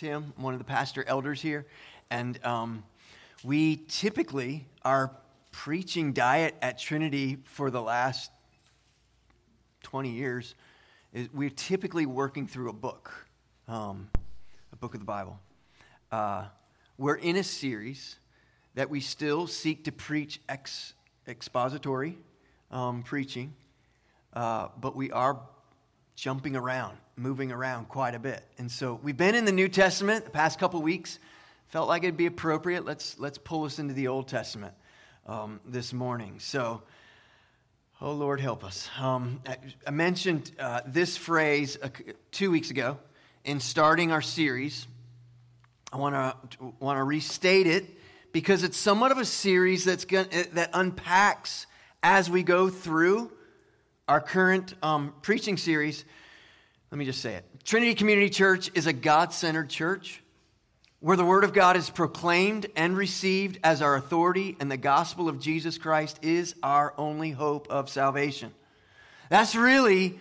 Tim. I'm one of the pastor elders here. And um, we typically, our preaching diet at Trinity for the last 20 years, is we're typically working through a book, um, a book of the Bible. Uh, we're in a series that we still seek to preach ex, expository um, preaching, uh, but we are jumping around, moving around quite a bit. And so we've been in the New Testament the past couple weeks. Felt like it'd be appropriate. Let's, let's pull us into the Old Testament um, this morning. So, oh Lord, help us. Um, I mentioned uh, this phrase uh, two weeks ago in starting our series. I want to want to restate it because it's somewhat of a series that's going that unpacks as we go through our current um, preaching series, let me just say it Trinity Community Church is a God centered church where the Word of God is proclaimed and received as our authority, and the gospel of Jesus Christ is our only hope of salvation. That's really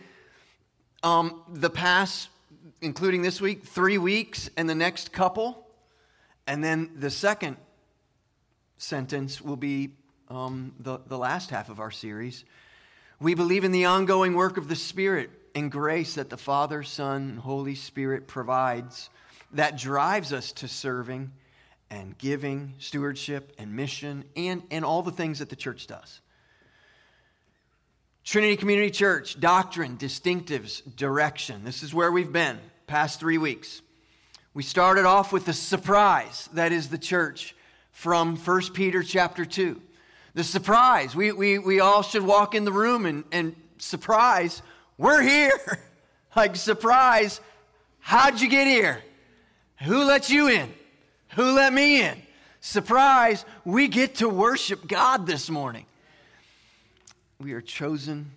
um, the past, including this week, three weeks, and the next couple. And then the second sentence will be um, the, the last half of our series we believe in the ongoing work of the Spirit and grace that the Father, Son, and Holy Spirit provides that drives us to serving and giving, stewardship and mission, and, and all the things that the church does. Trinity Community Church, doctrine, distinctives, direction. This is where we've been past three weeks. We started off with the surprise that is the church from 1 Peter chapter 2 the surprise. We, we, we all should walk in the room and, and surprise, we're here. like, surprise, how'd you get here? Who let you in? Who let me in? Surprise, we get to worship God this morning. We are chosen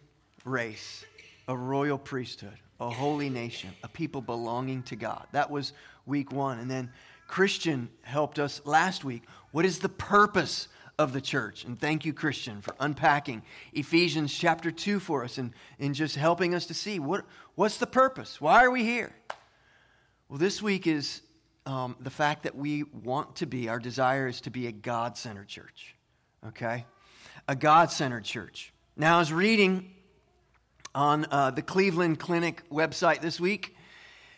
race, a royal priesthood, a holy nation, a people belonging to God. That was week one. And then Christian helped us last week. What is the purpose of the church. And thank you, Christian, for unpacking Ephesians chapter 2 for us and, and just helping us to see what, what's the purpose? Why are we here? Well, this week is um, the fact that we want to be, our desire is to be a God centered church. Okay? A God centered church. Now, I was reading on uh, the Cleveland Clinic website this week,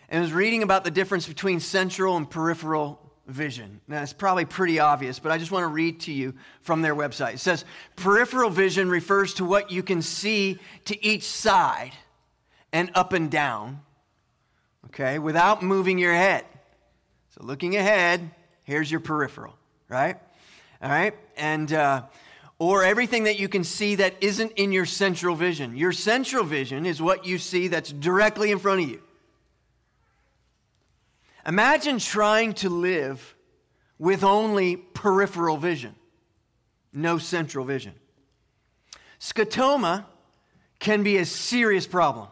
and I was reading about the difference between central and peripheral vision. Now, it's probably pretty obvious, but I just want to read to you from their website. It says peripheral vision refers to what you can see to each side and up and down, okay, without moving your head. So, looking ahead, here's your peripheral, right? All right? And, uh, or everything that you can see that isn't in your central vision. Your central vision is what you see that's directly in front of you. Imagine trying to live with only peripheral vision, no central vision. Scotoma can be a serious problem.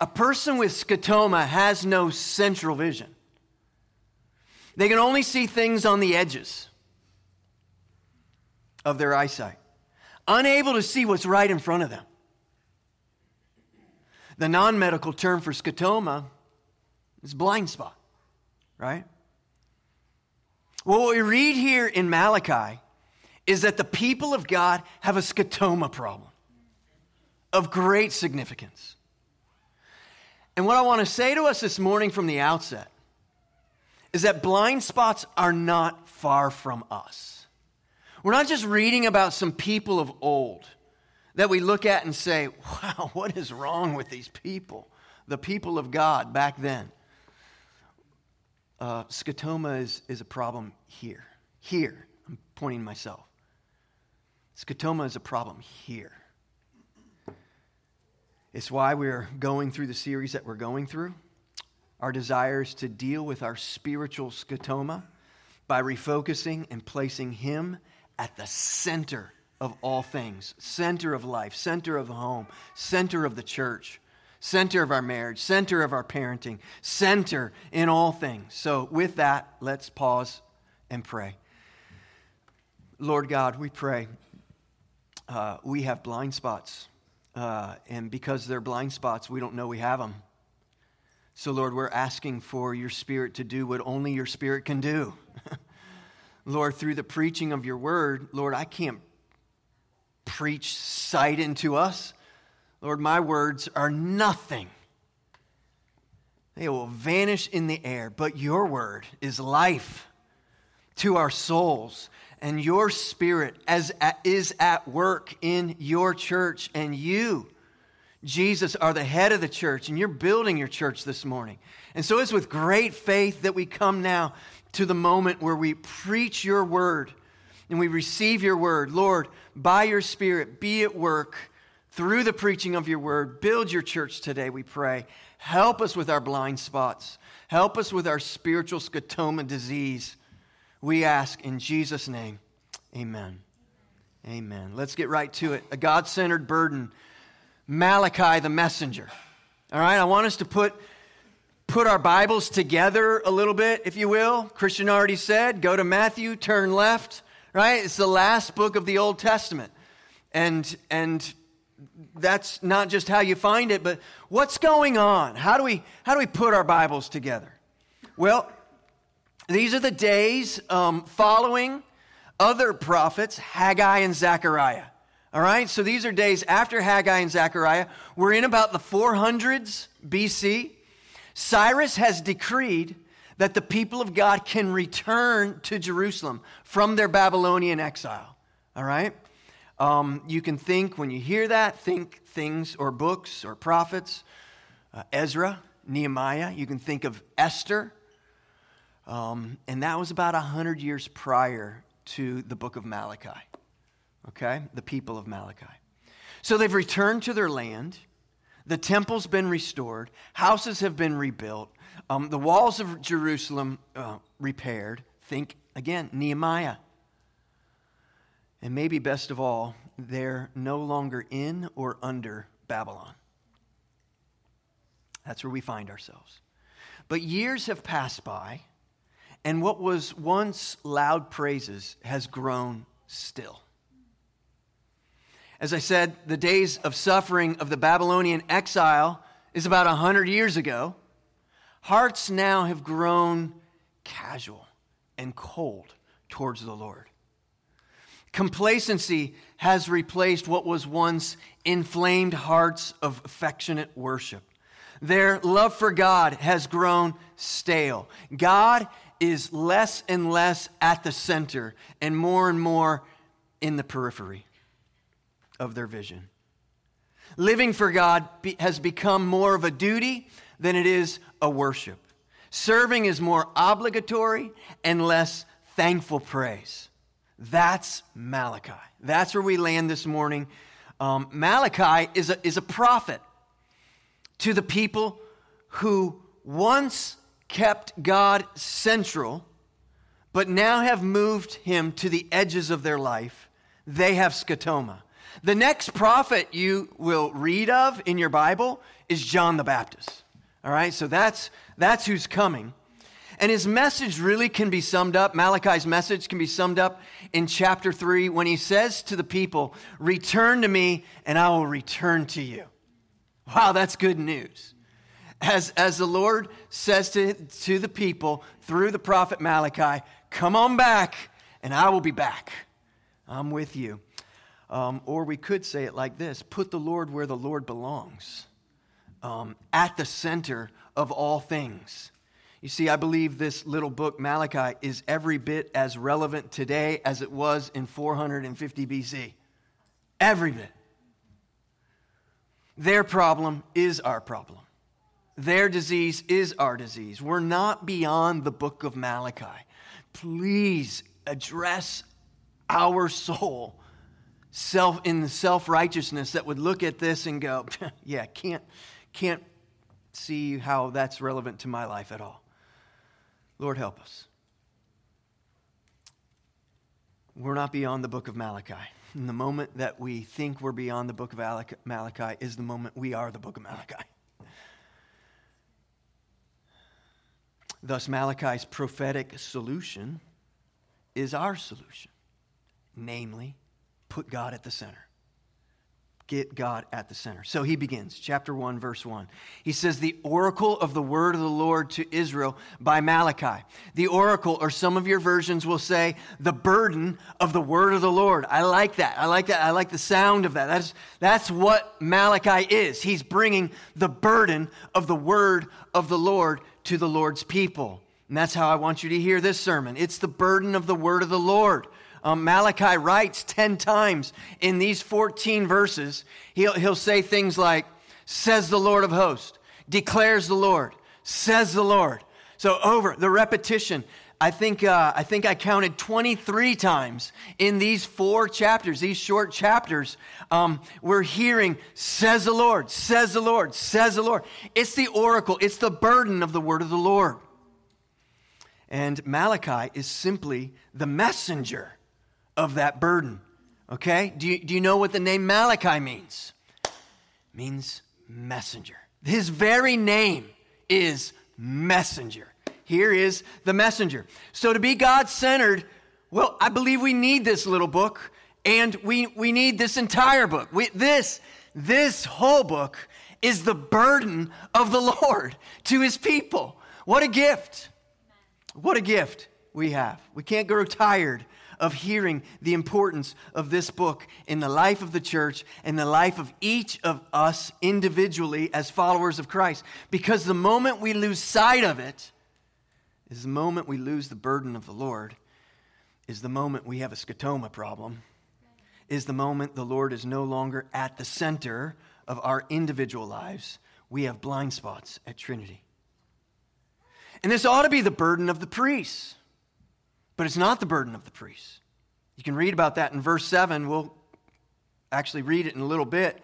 A person with scotoma has no central vision. They can only see things on the edges of their eyesight, unable to see what's right in front of them. The non medical term for scotoma is blind spot right? Well, what we read here in Malachi is that the people of God have a scotoma problem of great significance. And what I want to say to us this morning from the outset is that blind spots are not far from us. We're not just reading about some people of old that we look at and say, wow, what is wrong with these people? The people of God back then uh, scotoma is, is a problem here. Here. I'm pointing myself. Scotoma is a problem here. It's why we're going through the series that we're going through. Our desire is to deal with our spiritual scotoma by refocusing and placing Him at the center of all things center of life, center of home, center of the church center of our marriage, center of our parenting, center in all things. So, with that, let's pause and pray. Lord God, we pray. Uh, we have blind spots, uh, and because they're blind spots, we don't know we have them. So, Lord, we're asking for your Spirit to do what only your Spirit can do. Lord, through the preaching of your word, Lord, I can't preach sight into us. Lord, my words are nothing. They will vanish in the air, but your word is life to our souls. And your spirit as, is at work in your church. And you, Jesus, are the head of the church. And you're building your church this morning. And so it's with great faith that we come now to the moment where we preach your word and we receive your word. Lord, by your spirit, be at work through the preaching of your word. Build your church today, we pray. Help us with our blind spots. Help us with our spiritual scotoma disease. We ask in Jesus' name. Amen. Amen. Let's get right to it. A God centered burden. Malachi the messenger. All right, I want us to put, put our Bibles together a little bit, if you will. Christian already said, go to Matthew, turn left, right? It's the last book of the Old Testament. And, and that's not just how you find it, but what's going on? How do we, how do we put our Bibles together? Well, these are the days um, following other prophets, Haggai and Zechariah. All right, so these are days after Haggai and Zechariah. We're in about the 400s BC. Cyrus has decreed that the people of God can return to Jerusalem from their Babylonian exile. All right? Um, you can think, when you hear that, think things or books or prophets. Uh, Ezra, Nehemiah. You can think of Esther. Um, and that was about 100 years prior to the book of Malachi. Okay? The people of Malachi. So they've returned to their land. The temple's been restored. Houses have been rebuilt. Um, the walls of Jerusalem uh, repaired. Think again, Nehemiah. And maybe best of all, they're no longer in or under Babylon. That's where we find ourselves. But years have passed by, and what was once loud praises has grown still. As I said, the days of suffering of the Babylonian exile is about 100 years ago. Hearts now have grown casual and cold towards the Lord. Complacency has replaced what was once inflamed hearts of affectionate worship. Their love for God has grown stale. God is less and less at the center and more and more in the periphery of their vision. Living for God has become more of a duty than it is a worship. Serving is more obligatory and less thankful praise. That's Malachi. That's where we land this morning. Um, Malachi is a, is a prophet to the people who once kept God central, but now have moved him to the edges of their life. They have scotoma. The next prophet you will read of in your Bible is John the Baptist. All right, so that's, that's who's coming. And his message really can be summed up, Malachi's message can be summed up in chapter 3 when he says to the people, Return to me, and I will return to you. Wow, that's good news. As, as the Lord says to, to the people through the prophet Malachi, Come on back, and I will be back. I'm with you. Um, or we could say it like this Put the Lord where the Lord belongs, um, at the center of all things. You see, I believe this little book, Malachi, is every bit as relevant today as it was in 450 BC. Every bit. Their problem is our problem. Their disease is our disease. We're not beyond the book of Malachi. Please address our soul self in the self-righteousness that would look at this and go, yeah, can't can't see how that's relevant to my life at all. Lord, help us. We're not beyond the book of Malachi. And the moment that we think we're beyond the book of Malachi is the moment we are the book of Malachi. Thus, Malachi's prophetic solution is our solution namely, put God at the center. Get God at the center. So he begins, chapter 1, verse 1. He says, The oracle of the word of the Lord to Israel by Malachi. The oracle, or some of your versions will say, the burden of the word of the Lord. I like that. I like that. I like the sound of that. That's, that's what Malachi is. He's bringing the burden of the word of the Lord to the Lord's people. And that's how I want you to hear this sermon. It's the burden of the word of the Lord. Um, Malachi writes 10 times in these 14 verses. He'll, he'll say things like, says the Lord of hosts, declares the Lord, says the Lord. So over the repetition, I think, uh, I think I counted 23 times in these four chapters, these short chapters. Um, we're hearing, says the Lord, says the Lord, says the Lord. It's the oracle, it's the burden of the word of the Lord. And Malachi is simply the messenger of that burden. Okay? Do you, do you know what the name Malachi means? It means messenger. His very name is messenger. Here is the messenger. So to be God centered, well, I believe we need this little book and we, we need this entire book. We, this, this whole book is the burden of the Lord to his people. What a gift. What a gift we have. We can't grow tired of hearing the importance of this book in the life of the church and the life of each of us individually as followers of Christ. Because the moment we lose sight of it is the moment we lose the burden of the Lord, is the moment we have a scotoma problem, is the moment the Lord is no longer at the center of our individual lives. We have blind spots at Trinity. And this ought to be the burden of the priests. But it's not the burden of the priests. You can read about that in verse 7. We'll actually read it in a little bit.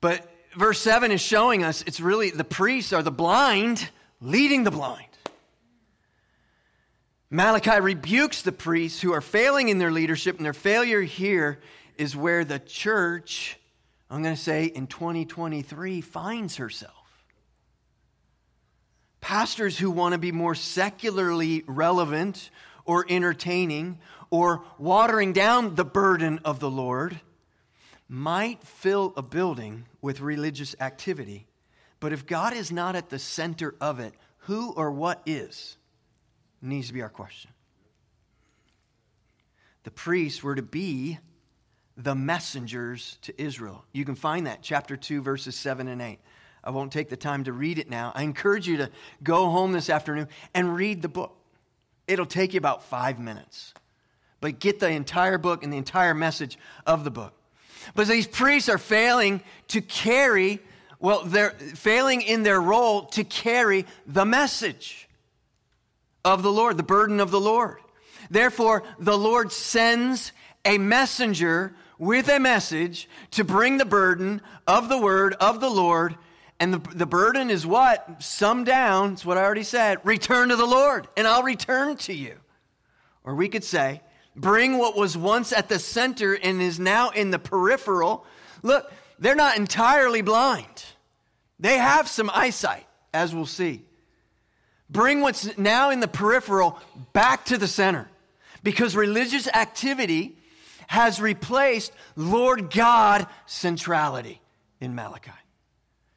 But verse 7 is showing us it's really the priests are the blind leading the blind. Malachi rebukes the priests who are failing in their leadership, and their failure here is where the church, I'm going to say in 2023, finds herself pastors who want to be more secularly relevant or entertaining or watering down the burden of the Lord might fill a building with religious activity. But if God is not at the center of it, who or what is? Needs to be our question. The priests were to be the messengers to Israel. You can find that, chapter 2, verses 7 and 8. I won't take the time to read it now. I encourage you to go home this afternoon and read the book. It'll take you about five minutes. But get the entire book and the entire message of the book. But these priests are failing to carry, well, they're failing in their role to carry the message of the Lord, the burden of the Lord. Therefore, the Lord sends a messenger with a message to bring the burden of the word of the Lord and the, the burden is what? Summed down, it's what I already said return to the Lord, and I'll return to you. Or we could say, bring what was once at the center and is now in the peripheral. Look, they're not entirely blind, they have some eyesight, as we'll see. Bring what's now in the peripheral back to the center because religious activity has replaced Lord God centrality in Malachi.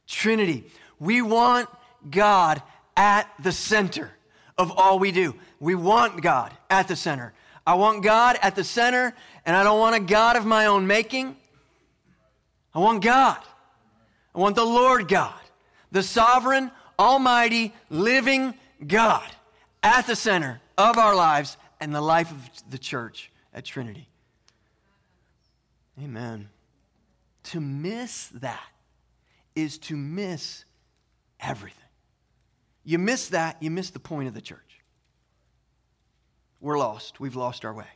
Trinity. We want God at the center of all we do. We want God at the center. I want God at the center, and I don't want a God of my own making. I want God. I want the Lord God, the sovereign, almighty, living God at the center of our lives and the life of the church at Trinity. Amen. To miss that is to miss everything. You miss that, you miss the point of the church. We're lost. We've lost our way.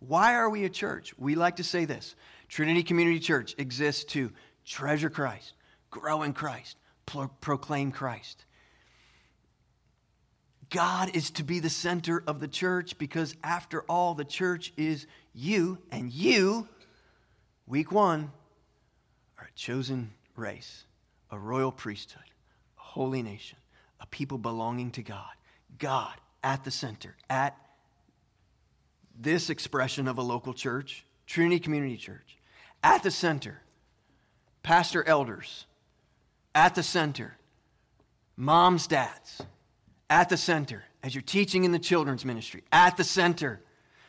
Why are we a church? We like to say this Trinity Community Church exists to treasure Christ, grow in Christ, pro- proclaim Christ. God is to be the center of the church because, after all, the church is you, and you, week one, are a chosen race a royal priesthood, a holy nation, a people belonging to God. God at the center, at this expression of a local church, Trinity Community Church, at the center pastor elders at the center, moms, dads at the center, as you're teaching in the children's ministry, at the center,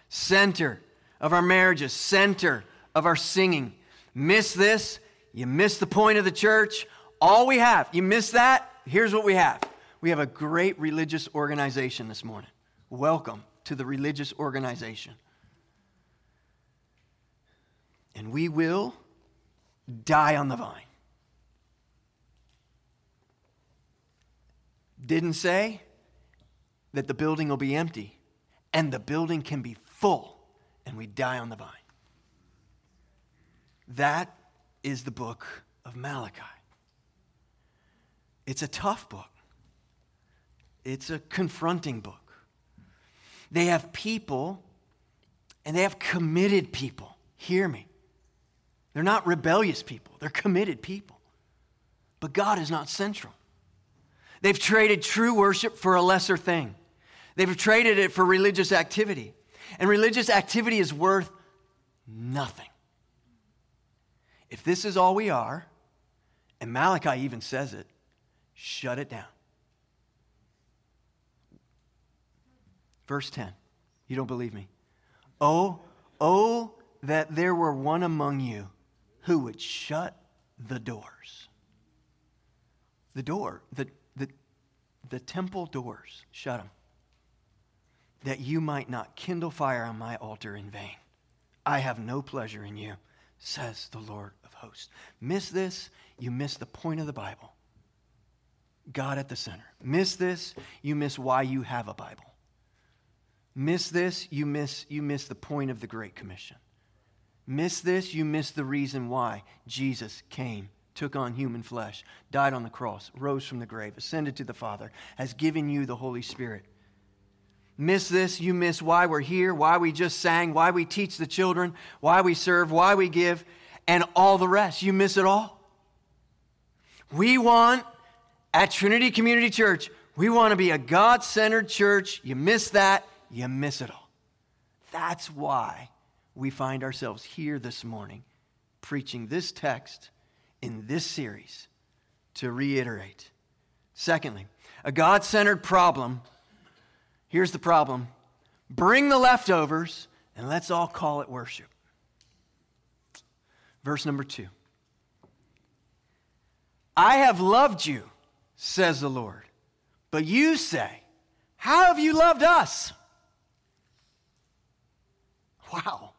center of our marriages, center of our singing. Miss this, you miss the point of the church. All we have, you miss that, here's what we have. We have a great religious organization this morning. Welcome to the religious organization. And we will die on the vine. Didn't say that the building will be empty and the building can be full and we die on the vine. That is the book of Malachi. It's a tough book, it's a confronting book. They have people and they have committed people. Hear me. They're not rebellious people, they're committed people. But God is not central. They've traded true worship for a lesser thing. They've traded it for religious activity. And religious activity is worth nothing. If this is all we are, and Malachi even says it, shut it down. Verse 10. You don't believe me? Oh, oh, that there were one among you who would shut the doors. The door, the, the, the temple doors, shut them that you might not kindle fire on my altar in vain. I have no pleasure in you, says the Lord of hosts. Miss this, you miss the point of the Bible. God at the center. Miss this, you miss why you have a Bible. Miss this, you miss, you miss the point of the Great Commission. Miss this, you miss the reason why Jesus came, took on human flesh, died on the cross, rose from the grave, ascended to the Father, has given you the Holy Spirit miss this, you miss why we're here, why we just sang, why we teach the children, why we serve, why we give, and all the rest. You miss it all. We want, at Trinity Community Church, we want to be a God centered church. You miss that, you miss it all. That's why we find ourselves here this morning preaching this text in this series to reiterate. Secondly, a God centered problem Here's the problem bring the leftovers and let's all call it worship. Verse number two I have loved you, says the Lord. But you say, How have you loved us? Wow.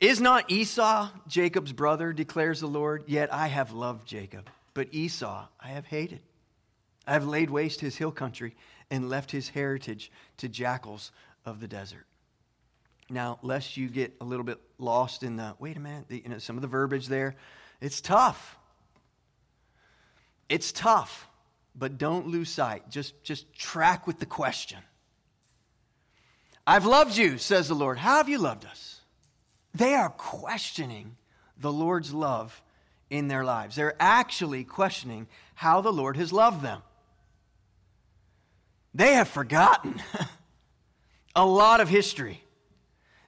Is not Esau Jacob's brother, declares the Lord? Yet I have loved Jacob, but Esau I have hated. I have laid waste his hill country and left his heritage to jackals of the desert. Now, lest you get a little bit lost in the, wait a minute, the, you know, some of the verbiage there, it's tough. It's tough, but don't lose sight. Just, just track with the question. I've loved you, says the Lord. How have you loved us? They are questioning the Lord's love in their lives. They're actually questioning how the Lord has loved them. They have forgotten a lot of history.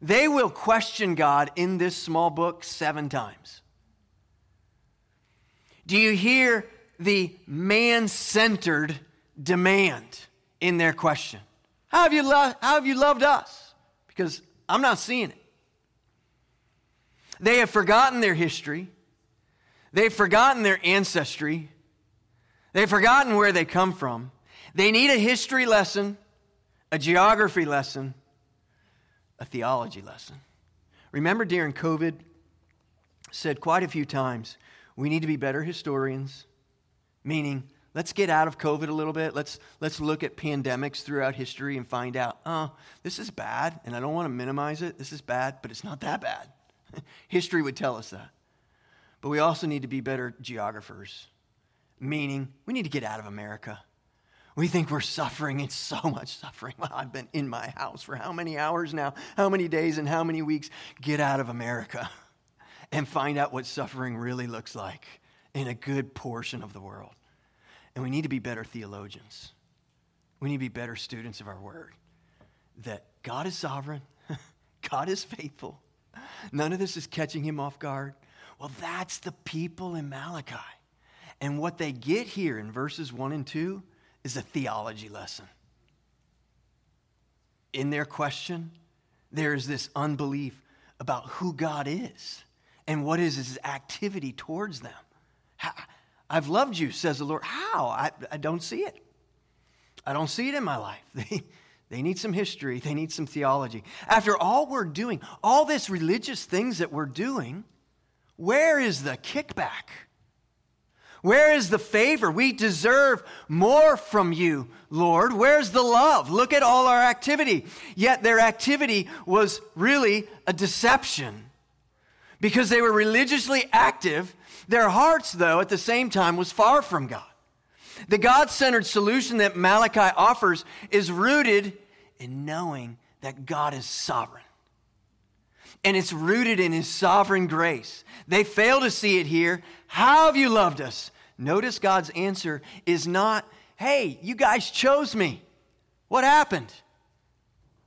They will question God in this small book seven times. Do you hear the man centered demand in their question? How have, you lo- how have you loved us? Because I'm not seeing it. They have forgotten their history, they've forgotten their ancestry, they've forgotten where they come from. They need a history lesson, a geography lesson, a theology lesson. Remember during COVID, said quite a few times, we need to be better historians, meaning let's get out of COVID a little bit. Let's, let's look at pandemics throughout history and find out, oh, this is bad, and I don't want to minimize it. This is bad, but it's not that bad. history would tell us that. But we also need to be better geographers, meaning we need to get out of America. We think we're suffering. It's so much suffering. Well, I've been in my house for how many hours now? How many days and how many weeks? Get out of America and find out what suffering really looks like in a good portion of the world. And we need to be better theologians. We need to be better students of our word. That God is sovereign, God is faithful. None of this is catching him off guard. Well, that's the people in Malachi. And what they get here in verses 1 and 2 is a theology lesson. In their question, there is this unbelief about who God is and what is his activity towards them. I've loved you, says the Lord. How? I, I don't see it. I don't see it in my life. They, they need some history, they need some theology. After all we're doing, all this religious things that we're doing, where is the kickback? Where is the favor? We deserve more from you, Lord. Where's the love? Look at all our activity. Yet their activity was really a deception because they were religiously active. Their hearts, though, at the same time, was far from God. The God centered solution that Malachi offers is rooted in knowing that God is sovereign. And it's rooted in his sovereign grace. They fail to see it here. How have you loved us? Notice God's answer is not, hey, you guys chose me. What happened?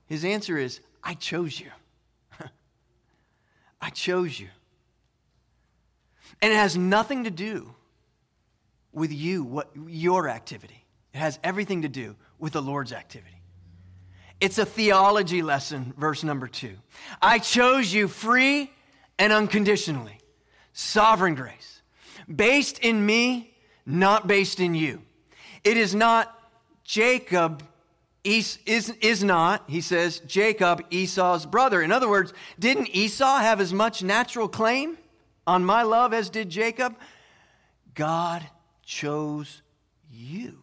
His answer is, I chose you. I chose you. And it has nothing to do with you, what your activity. It has everything to do with the Lord's activity. It's a theology lesson, verse number two. I chose you free and unconditionally. Sovereign grace. Based in me, not based in you. It is not Jacob is, is, is not, he says, Jacob, Esau's brother. In other words, didn't Esau have as much natural claim on my love as did Jacob? God chose you.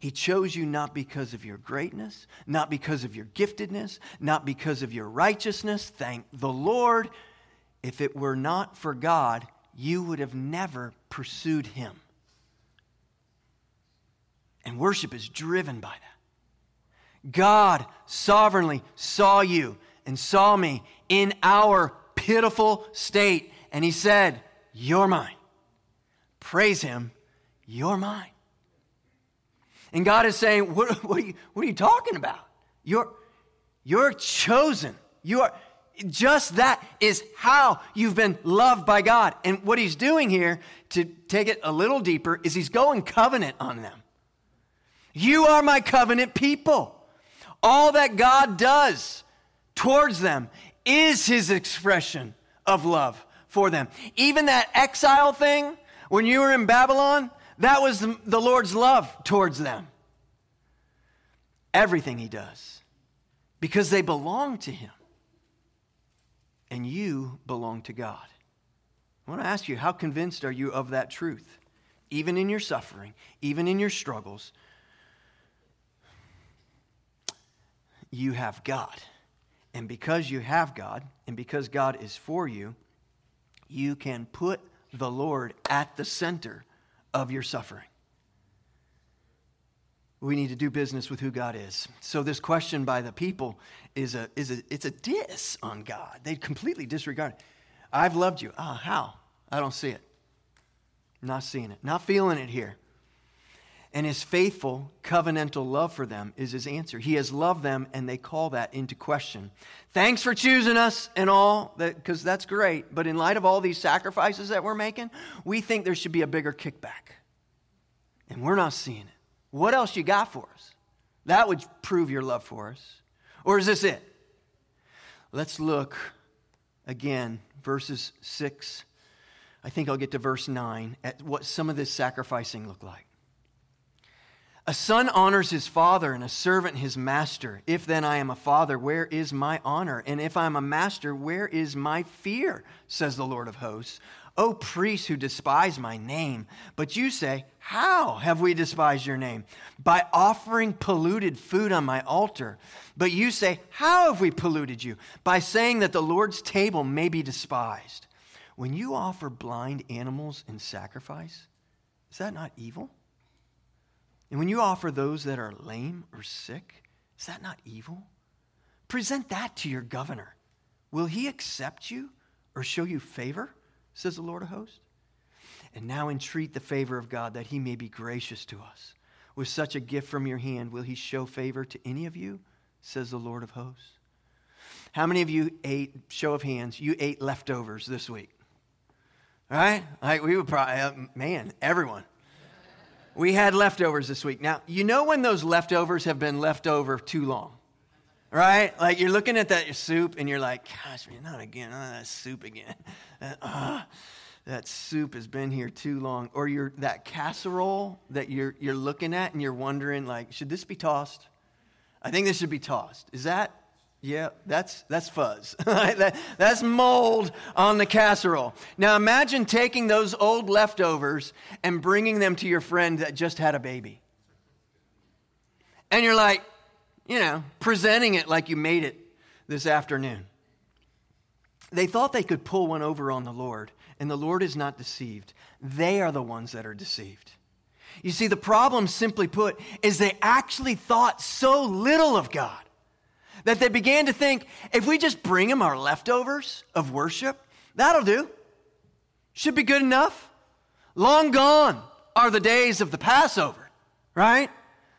He chose you not because of your greatness, not because of your giftedness, not because of your righteousness. Thank the Lord. If it were not for God, you would have never pursued him. And worship is driven by that. God sovereignly saw you and saw me in our pitiful state, and he said, You're mine. Praise him you're mine. And God is saying, What, what, are, you, what are you talking about? You're, you're chosen. You are just that is how you've been loved by God. And what he's doing here, to take it a little deeper, is he's going covenant on them. You are my covenant people. All that God does towards them is his expression of love for them. Even that exile thing, when you were in Babylon, that was the, Lord's love towards them. Everything He does, because they belong to Him. And you belong to God. I want to ask you, how convinced are you of that truth? Even in your suffering, even in your struggles, you have God. And because you have God, and because God is for you, you can put the Lord at the center of your suffering. We need to do business with who God is. So this question by the people is a, is a it's a diss on God. They completely disregard it. I've loved you. Ah, how? I don't see it. Not seeing it. Not feeling it here. And his faithful covenantal love for them is his answer. He has loved them, and they call that into question. Thanks for choosing us and all, that, because that, that's great. But in light of all these sacrifices that we're making, we think there should be a bigger kickback. And we're not seeing it. What else you got for us? That would prove your love for us. Or is this it? Let's look again, verses 6. I think I'll get to verse 9 at what some of this sacrificing looked like. A son honors his father, and a servant his master. If then I am a father, where is my honor? And if I am a master, where is my fear? Says the Lord of hosts. O priests who despise my name. But you say, How have we despised your name? By offering polluted food on my altar. But you say, How have we polluted you? By saying that the Lord's table may be despised. When you offer blind animals in sacrifice, is that not evil? And when you offer those that are lame or sick, is that not evil? Present that to your governor. Will he accept you or show you favor? Says the Lord of hosts. And now entreat the favor of God that he may be gracious to us. With such a gift from your hand, will he show favor to any of you? Says the Lord of hosts. How many of you ate, show of hands, you ate leftovers this week? Right? Like we would probably, uh, man, everyone. We had leftovers this week. Now, you know when those leftovers have been left over too long? Right? Like you're looking at that soup and you're like, gosh, man, not again. Oh, that soup again. Uh, that soup has been here too long. Or you're that casserole that you're, you're looking at and you're wondering, like, should this be tossed? I think this should be tossed. Is that yeah, that's, that's fuzz. that, that's mold on the casserole. Now imagine taking those old leftovers and bringing them to your friend that just had a baby. And you're like, you know, presenting it like you made it this afternoon. They thought they could pull one over on the Lord, and the Lord is not deceived. They are the ones that are deceived. You see, the problem, simply put, is they actually thought so little of God that they began to think if we just bring him our leftovers of worship, that'll do. Should be good enough. Long gone are the days of the Passover, right?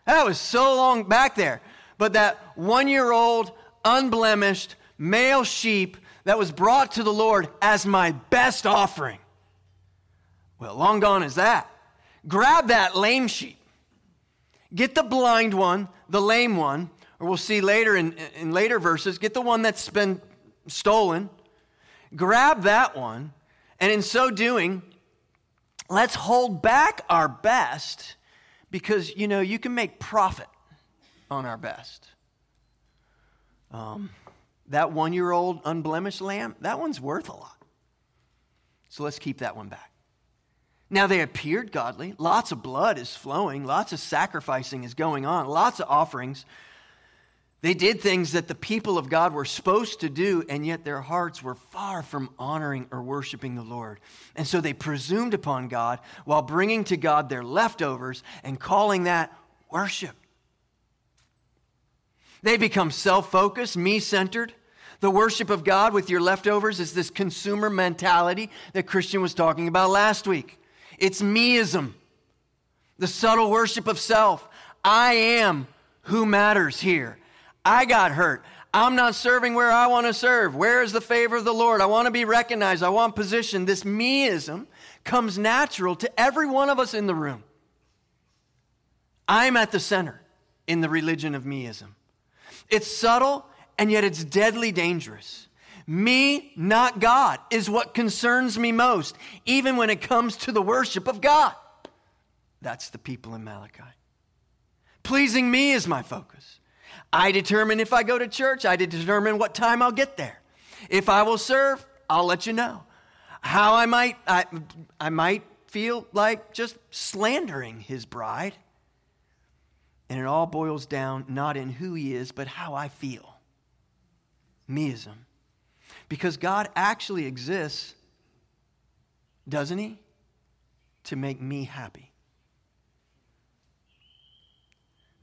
That was so long back there. But that one year old, unblemished male sheep that was brought to the Lord as my best offering. Well, long gone is that. Grab that lame sheep. Get the blind one, the lame one, or we'll see later in, in later verses, get the one that's been stolen, grab that one, and in so doing, let's hold back our best because, you know, you can make profit on our best. Um, that one year old unblemished lamb, that one's worth a lot. So let's keep that one back. Now they appeared godly. Lots of blood is flowing. Lots of sacrificing is going on. Lots of offerings. They did things that the people of God were supposed to do, and yet their hearts were far from honoring or worshiping the Lord. And so they presumed upon God while bringing to God their leftovers and calling that worship. They become self focused, me centered. The worship of God with your leftovers is this consumer mentality that Christian was talking about last week. It's meism, the subtle worship of self. I am who matters here. I got hurt. I'm not serving where I want to serve. Where is the favor of the Lord? I want to be recognized. I want position. This meism comes natural to every one of us in the room. I'm at the center in the religion of meism. It's subtle and yet it's deadly dangerous. Me, not God, is what concerns me most, even when it comes to the worship of God. That's the people in Malachi. Pleasing me is my focus. I determine if I go to church, I determine what time I'll get there. If I will serve, I'll let you know. How I might, I, I might feel like just slandering his bride. And it all boils down not in who he is, but how I feel. Meism. Because God actually exists, doesn't he? To make me happy.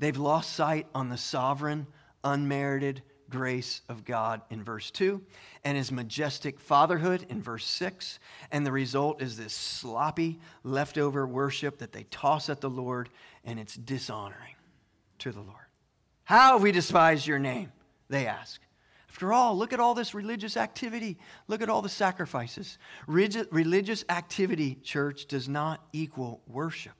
They've lost sight on the sovereign, unmerited grace of God in verse 2 and his majestic fatherhood in verse 6. And the result is this sloppy, leftover worship that they toss at the Lord, and it's dishonoring to the Lord. How have we despised your name? They ask. After all, look at all this religious activity. Look at all the sacrifices. Religious activity, church, does not equal worship.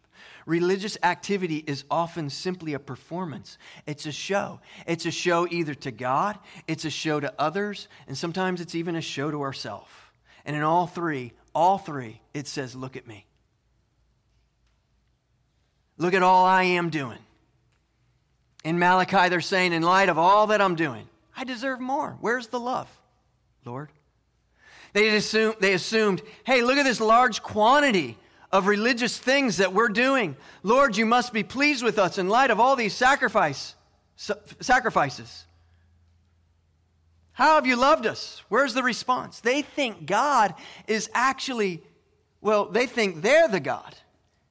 Religious activity is often simply a performance. It's a show. It's a show either to God, it's a show to others, and sometimes it's even a show to ourselves. And in all three, all three, it says, Look at me. Look at all I am doing. In Malachi, they're saying, In light of all that I'm doing, I deserve more. Where's the love, Lord? They assumed, they assumed, hey, look at this large quantity of religious things that we're doing. Lord, you must be pleased with us in light of all these sacrifice, sacrifices. How have you loved us? Where's the response? They think God is actually, well, they think they're the God,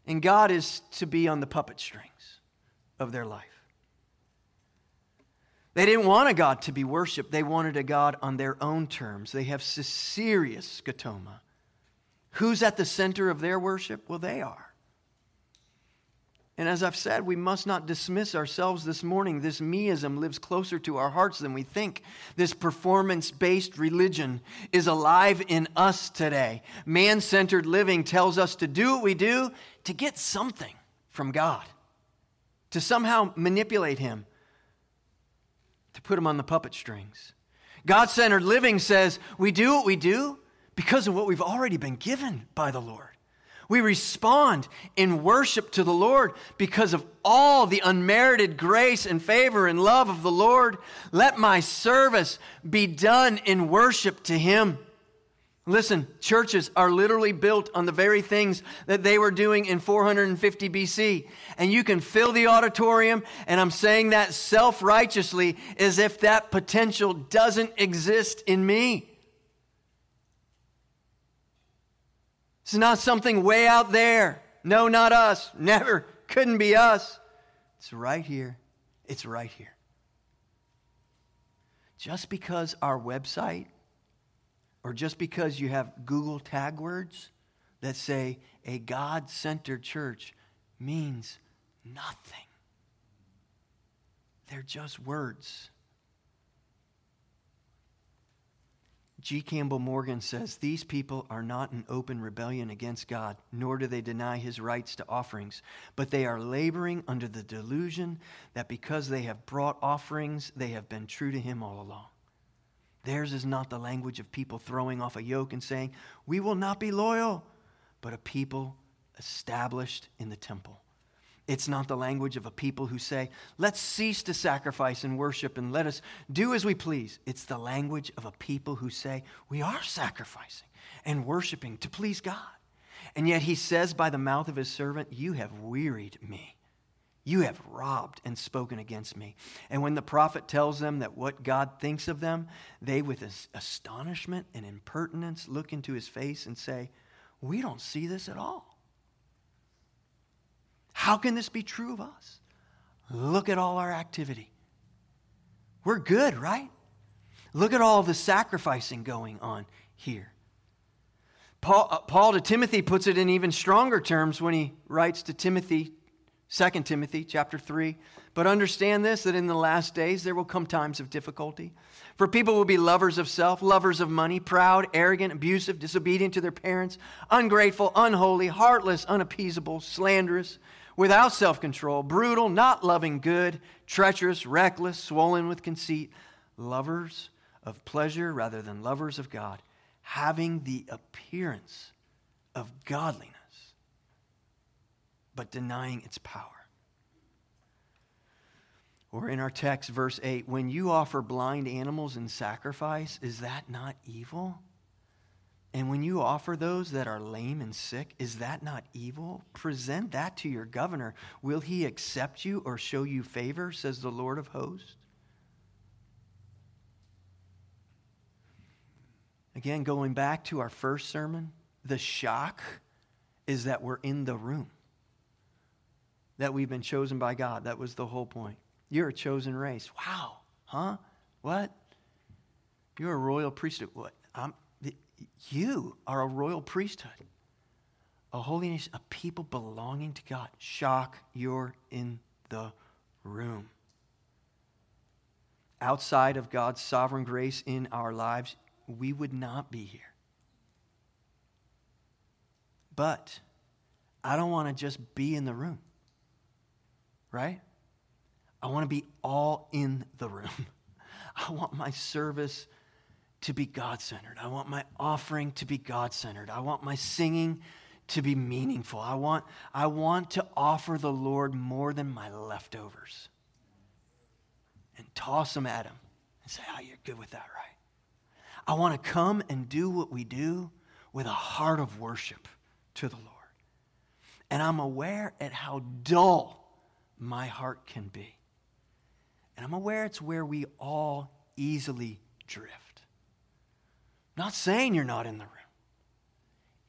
and God is to be on the puppet strings of their life. They didn't want a God to be worshiped, they wanted a God on their own terms. They have serious scotoma Who's at the center of their worship? Well, they are. And as I've said, we must not dismiss ourselves this morning. This meism lives closer to our hearts than we think. This performance based religion is alive in us today. Man centered living tells us to do what we do to get something from God, to somehow manipulate Him, to put Him on the puppet strings. God centered living says we do what we do because of what we've already been given by the Lord. We respond in worship to the Lord because of all the unmerited grace and favor and love of the Lord. Let my service be done in worship to Him. Listen, churches are literally built on the very things that they were doing in 450 BC. And you can fill the auditorium, and I'm saying that self righteously as if that potential doesn't exist in me. It's not something way out there. No, not us. Never. Couldn't be us. It's right here. It's right here. Just because our website or just because you have Google tag words that say a God centered church means nothing. They're just words. G. Campbell Morgan says these people are not in open rebellion against God, nor do they deny his rights to offerings, but they are laboring under the delusion that because they have brought offerings, they have been true to him all along. Theirs is not the language of people throwing off a yoke and saying, We will not be loyal, but a people established in the temple. It's not the language of a people who say, let's cease to sacrifice and worship and let us do as we please. It's the language of a people who say, we are sacrificing and worshiping to please God. And yet he says by the mouth of his servant, You have wearied me. You have robbed and spoken against me. And when the prophet tells them that what God thinks of them, they, with astonishment and impertinence, look into his face and say, We don't see this at all. How can this be true of us? Look at all our activity. We're good, right? Look at all the sacrificing going on here. Paul, uh, Paul to Timothy puts it in even stronger terms when he writes to Timothy, 2 Timothy chapter 3. But understand this that in the last days there will come times of difficulty. For people will be lovers of self, lovers of money, proud, arrogant, abusive, disobedient to their parents, ungrateful, unholy, heartless, unappeasable, slanderous without self control, brutal, not loving good, treacherous, reckless, swollen with conceit, lovers of pleasure rather than lovers of God, having the appearance of godliness, but denying its power. Or in our text, verse 8, when you offer blind animals in sacrifice, is that not evil? And when you offer those that are lame and sick, is that not evil? Present that to your governor. Will he accept you or show you favor, says the Lord of hosts? Again, going back to our first sermon, the shock is that we're in the room, that we've been chosen by God. That was the whole point. You're a chosen race. Wow. Huh? What? You're a royal priesthood. What? I'm, you are a royal priesthood, a nation, a people belonging to God. Shock, you're in the room. Outside of God's sovereign grace in our lives, we would not be here. But I don't want to just be in the room, right? I want to be all in the room. I want my service to be God centered. I want my offering to be God centered. I want my singing to be meaningful. I want, I want to offer the Lord more than my leftovers and toss them at Him and say, Oh, you're good with that, right? I want to come and do what we do with a heart of worship to the Lord. And I'm aware at how dull my heart can be. And I'm aware it's where we all easily drift. Not saying you're not in the room.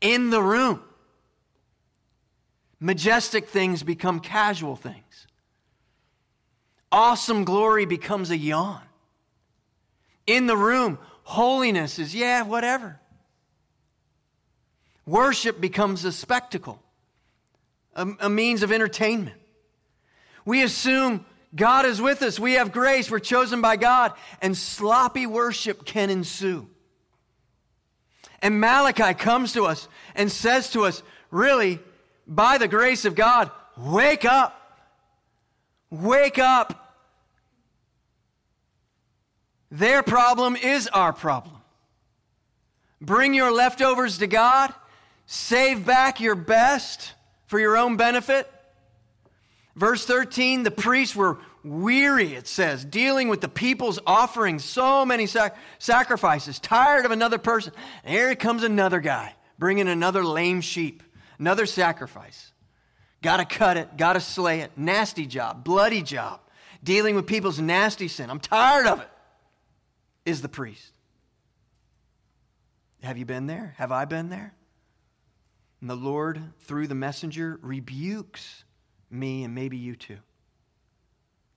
In the room. Majestic things become casual things. Awesome glory becomes a yawn. In the room, holiness is, yeah, whatever. Worship becomes a spectacle, a, a means of entertainment. We assume God is with us. We have grace. We're chosen by God. And sloppy worship can ensue. And Malachi comes to us and says to us, really, by the grace of God, wake up. Wake up. Their problem is our problem. Bring your leftovers to God. Save back your best for your own benefit. Verse 13, the priests were weary, it says, dealing with the people's offering so many sac- sacrifices, tired of another person. And here comes another guy bringing another lame sheep, another sacrifice. Got to cut it, got to slay it. Nasty job, bloody job, dealing with people's nasty sin. I'm tired of it, is the priest. Have you been there? Have I been there? And the Lord, through the messenger, rebukes me and maybe you too.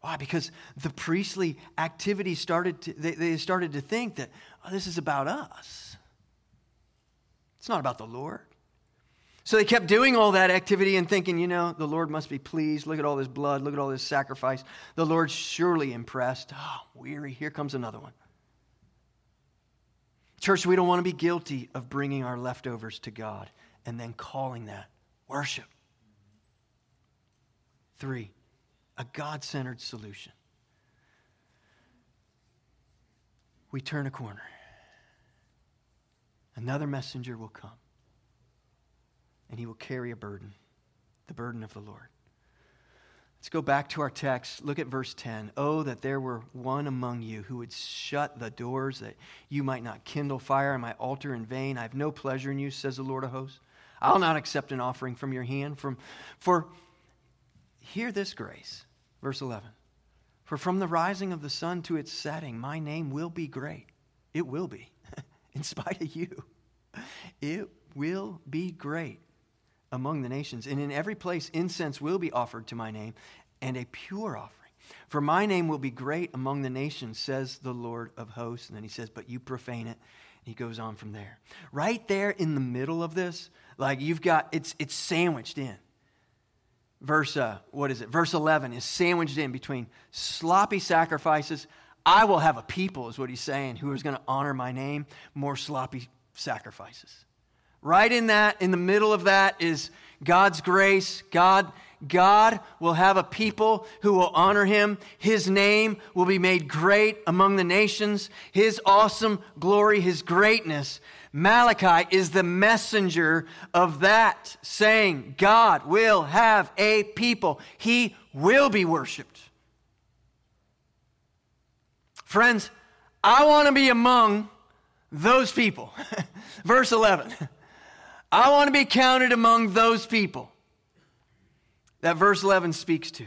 Why? Because the priestly activity started to, they, they started to think that oh, this is about us. It's not about the Lord. So they kept doing all that activity and thinking, you know, the Lord must be pleased. Look at all this blood. Look at all this sacrifice. The Lord's surely impressed. Oh, weary. Here comes another one. Church, we don't want to be guilty of bringing our leftovers to God and then calling that worship. Three, a God centered solution. We turn a corner. Another messenger will come, and he will carry a burden, the burden of the Lord. Let's go back to our text. Look at verse 10. Oh, that there were one among you who would shut the doors, that you might not kindle fire on my altar in vain. I have no pleasure in you, says the Lord of hosts. I'll not accept an offering from your hand. From, for Hear this grace. Verse 11. For from the rising of the sun to its setting, my name will be great. It will be, in spite of you. It will be great among the nations. And in every place, incense will be offered to my name, and a pure offering. For my name will be great among the nations, says the Lord of hosts. And then he says, But you profane it. And he goes on from there. Right there in the middle of this, like you've got, it's, it's sandwiched in verse, uh, what is it? Verse 11 is sandwiched in between sloppy sacrifices. I will have a people, is what he's saying, who is going to honor my name, more sloppy sacrifices. Right in that, in the middle of that, is God's grace. God, God will have a people who will honor him. His name will be made great among the nations. His awesome glory, his greatness Malachi is the messenger of that, saying, God will have a people. He will be worshiped. Friends, I want to be among those people. Verse 11. I want to be counted among those people that verse 11 speaks to.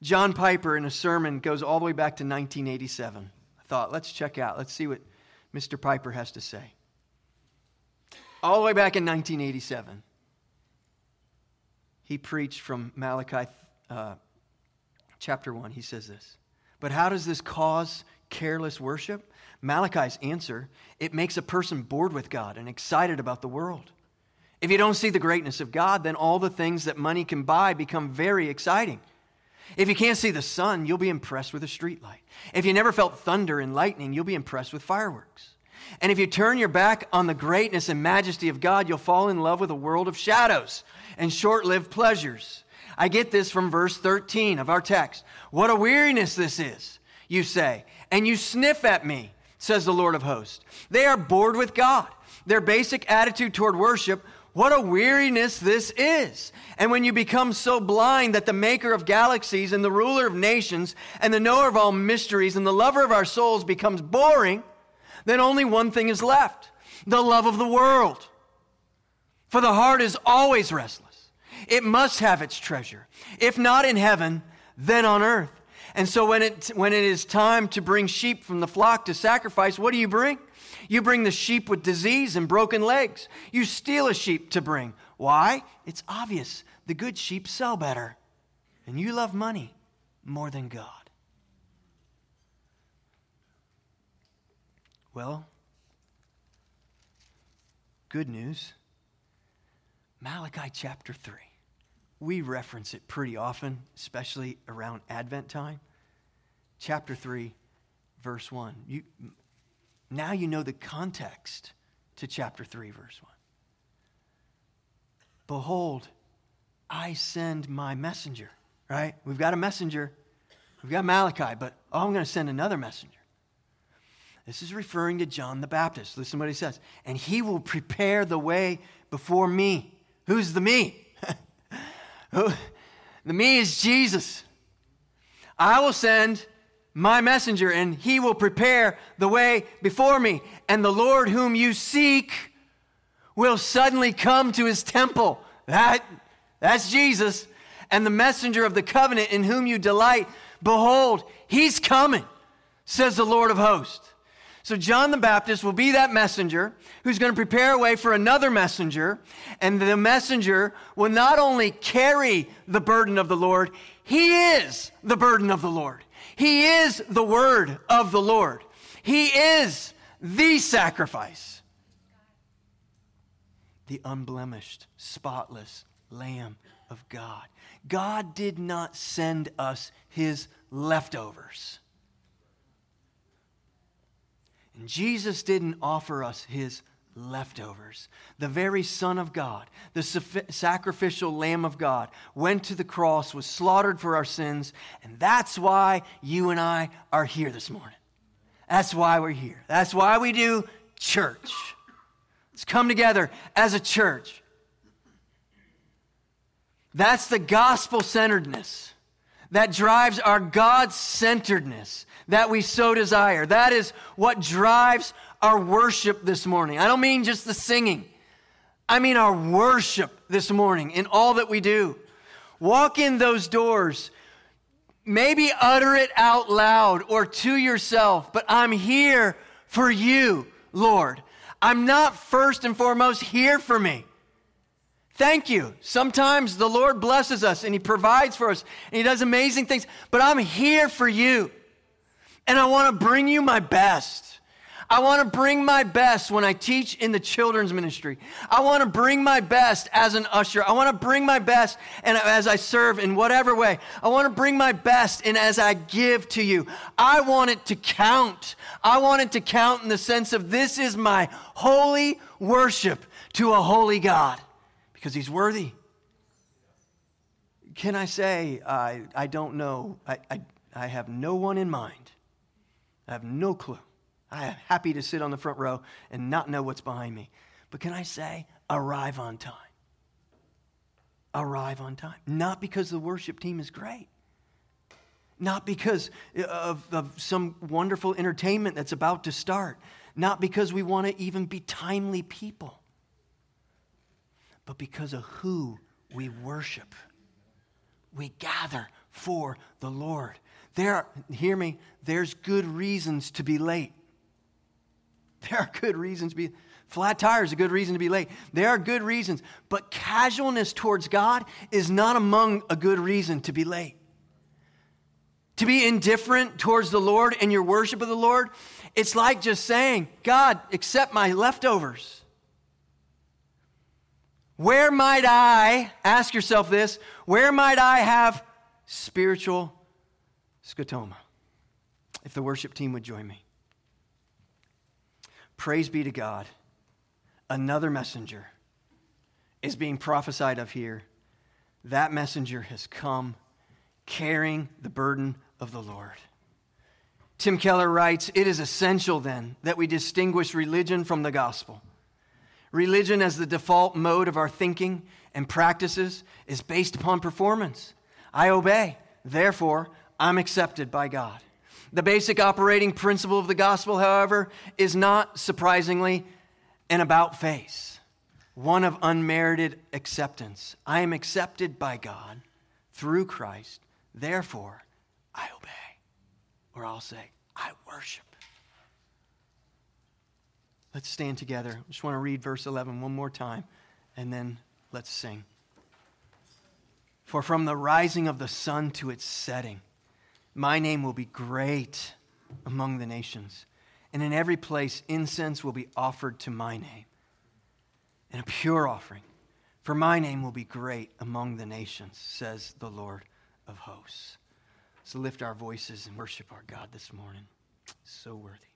John Piper, in a sermon, goes all the way back to 1987. I thought, let's check out, let's see what Mr. Piper has to say all the way back in 1987. He preached from Malachi uh, chapter 1. He says this. But how does this cause careless worship? Malachi's answer it makes a person bored with God and excited about the world. If you don't see the greatness of God, then all the things that money can buy become very exciting. If you can't see the sun, you'll be impressed with a streetlight. If you never felt thunder and lightning, you'll be impressed with fireworks. And if you turn your back on the greatness and majesty of God, you'll fall in love with a world of shadows and short lived pleasures. I get this from verse 13 of our text. What a weariness this is, you say, and you sniff at me, says the Lord of hosts. They are bored with God. Their basic attitude toward worship what a weariness this is. And when you become so blind that the maker of galaxies and the ruler of nations and the knower of all mysteries and the lover of our souls becomes boring, then only one thing is left the love of the world. For the heart is always restless. It must have its treasure. If not in heaven, then on earth. And so when it, when it is time to bring sheep from the flock to sacrifice, what do you bring? You bring the sheep with disease and broken legs. You steal a sheep to bring. Why? It's obvious. The good sheep sell better. And you love money more than God. Well, good news. Malachi chapter 3. we reference it pretty often, especially around Advent time. Chapter 3, verse 1. You, now you know the context to chapter 3, verse 1. Behold, I send my messenger, right? We've got a messenger. We've got Malachi, but oh, I'm going to send another messenger. This is referring to John the Baptist. Listen to what he says. And he will prepare the way before me. Who's the me? the me is Jesus. I will send my messenger, and he will prepare the way before me. And the Lord whom you seek will suddenly come to his temple. That, that's Jesus. And the messenger of the covenant in whom you delight, behold, he's coming, says the Lord of hosts. So, John the Baptist will be that messenger who's going to prepare a way for another messenger. And the messenger will not only carry the burden of the Lord, he is the burden of the Lord. He is the word of the Lord. He is the sacrifice, the unblemished, spotless Lamb of God. God did not send us his leftovers. And Jesus didn't offer us his leftovers. The very Son of God, the sacrificial Lamb of God, went to the cross, was slaughtered for our sins, and that's why you and I are here this morning. That's why we're here. That's why we do church. Let's come together as a church. That's the gospel centeredness that drives our God centeredness that we so desire. That is what drives our worship this morning. I don't mean just the singing, I mean our worship this morning in all that we do. Walk in those doors. Maybe utter it out loud or to yourself, but I'm here for you, Lord. I'm not first and foremost here for me. Thank you. Sometimes the Lord blesses us and He provides for us and He does amazing things, but I'm here for you. And I want to bring you my best. I want to bring my best when I teach in the children's ministry. I want to bring my best as an usher. I want to bring my best and as I serve in whatever way. I want to bring my best and as I give to you. I want it to count. I want it to count in the sense of this is my holy worship to a holy God because he's worthy. Can I say, I, I don't know, I, I, I have no one in mind I have no clue. I am happy to sit on the front row and not know what's behind me. But can I say, arrive on time? Arrive on time. Not because the worship team is great, not because of, of some wonderful entertainment that's about to start, not because we want to even be timely people, but because of who we worship. We gather for the Lord. There, are, hear me, there's good reasons to be late. There are good reasons to be flat tires a good reason to be late. There are good reasons, but casualness towards God is not among a good reason to be late. To be indifferent towards the Lord and your worship of the Lord, it's like just saying, God, accept my leftovers. Where might I, ask yourself this, where might I have spiritual scotoma. If the worship team would join me. Praise be to God. Another messenger is being prophesied of here. That messenger has come carrying the burden of the Lord. Tim Keller writes It is essential then that we distinguish religion from the gospel. Religion, as the default mode of our thinking and practices, is based upon performance. I obey, therefore, I'm accepted by God. The basic operating principle of the gospel, however, is not surprisingly an about face, one of unmerited acceptance. I am accepted by God through Christ, therefore I obey. Or I'll say, I worship. Let's stand together. I just want to read verse 11 one more time, and then let's sing. For from the rising of the sun to its setting, my name will be great among the nations, and in every place incense will be offered to my name, and a pure offering For my name will be great among the nations, says the Lord of hosts. So lift our voices and worship our God this morning. So worthy.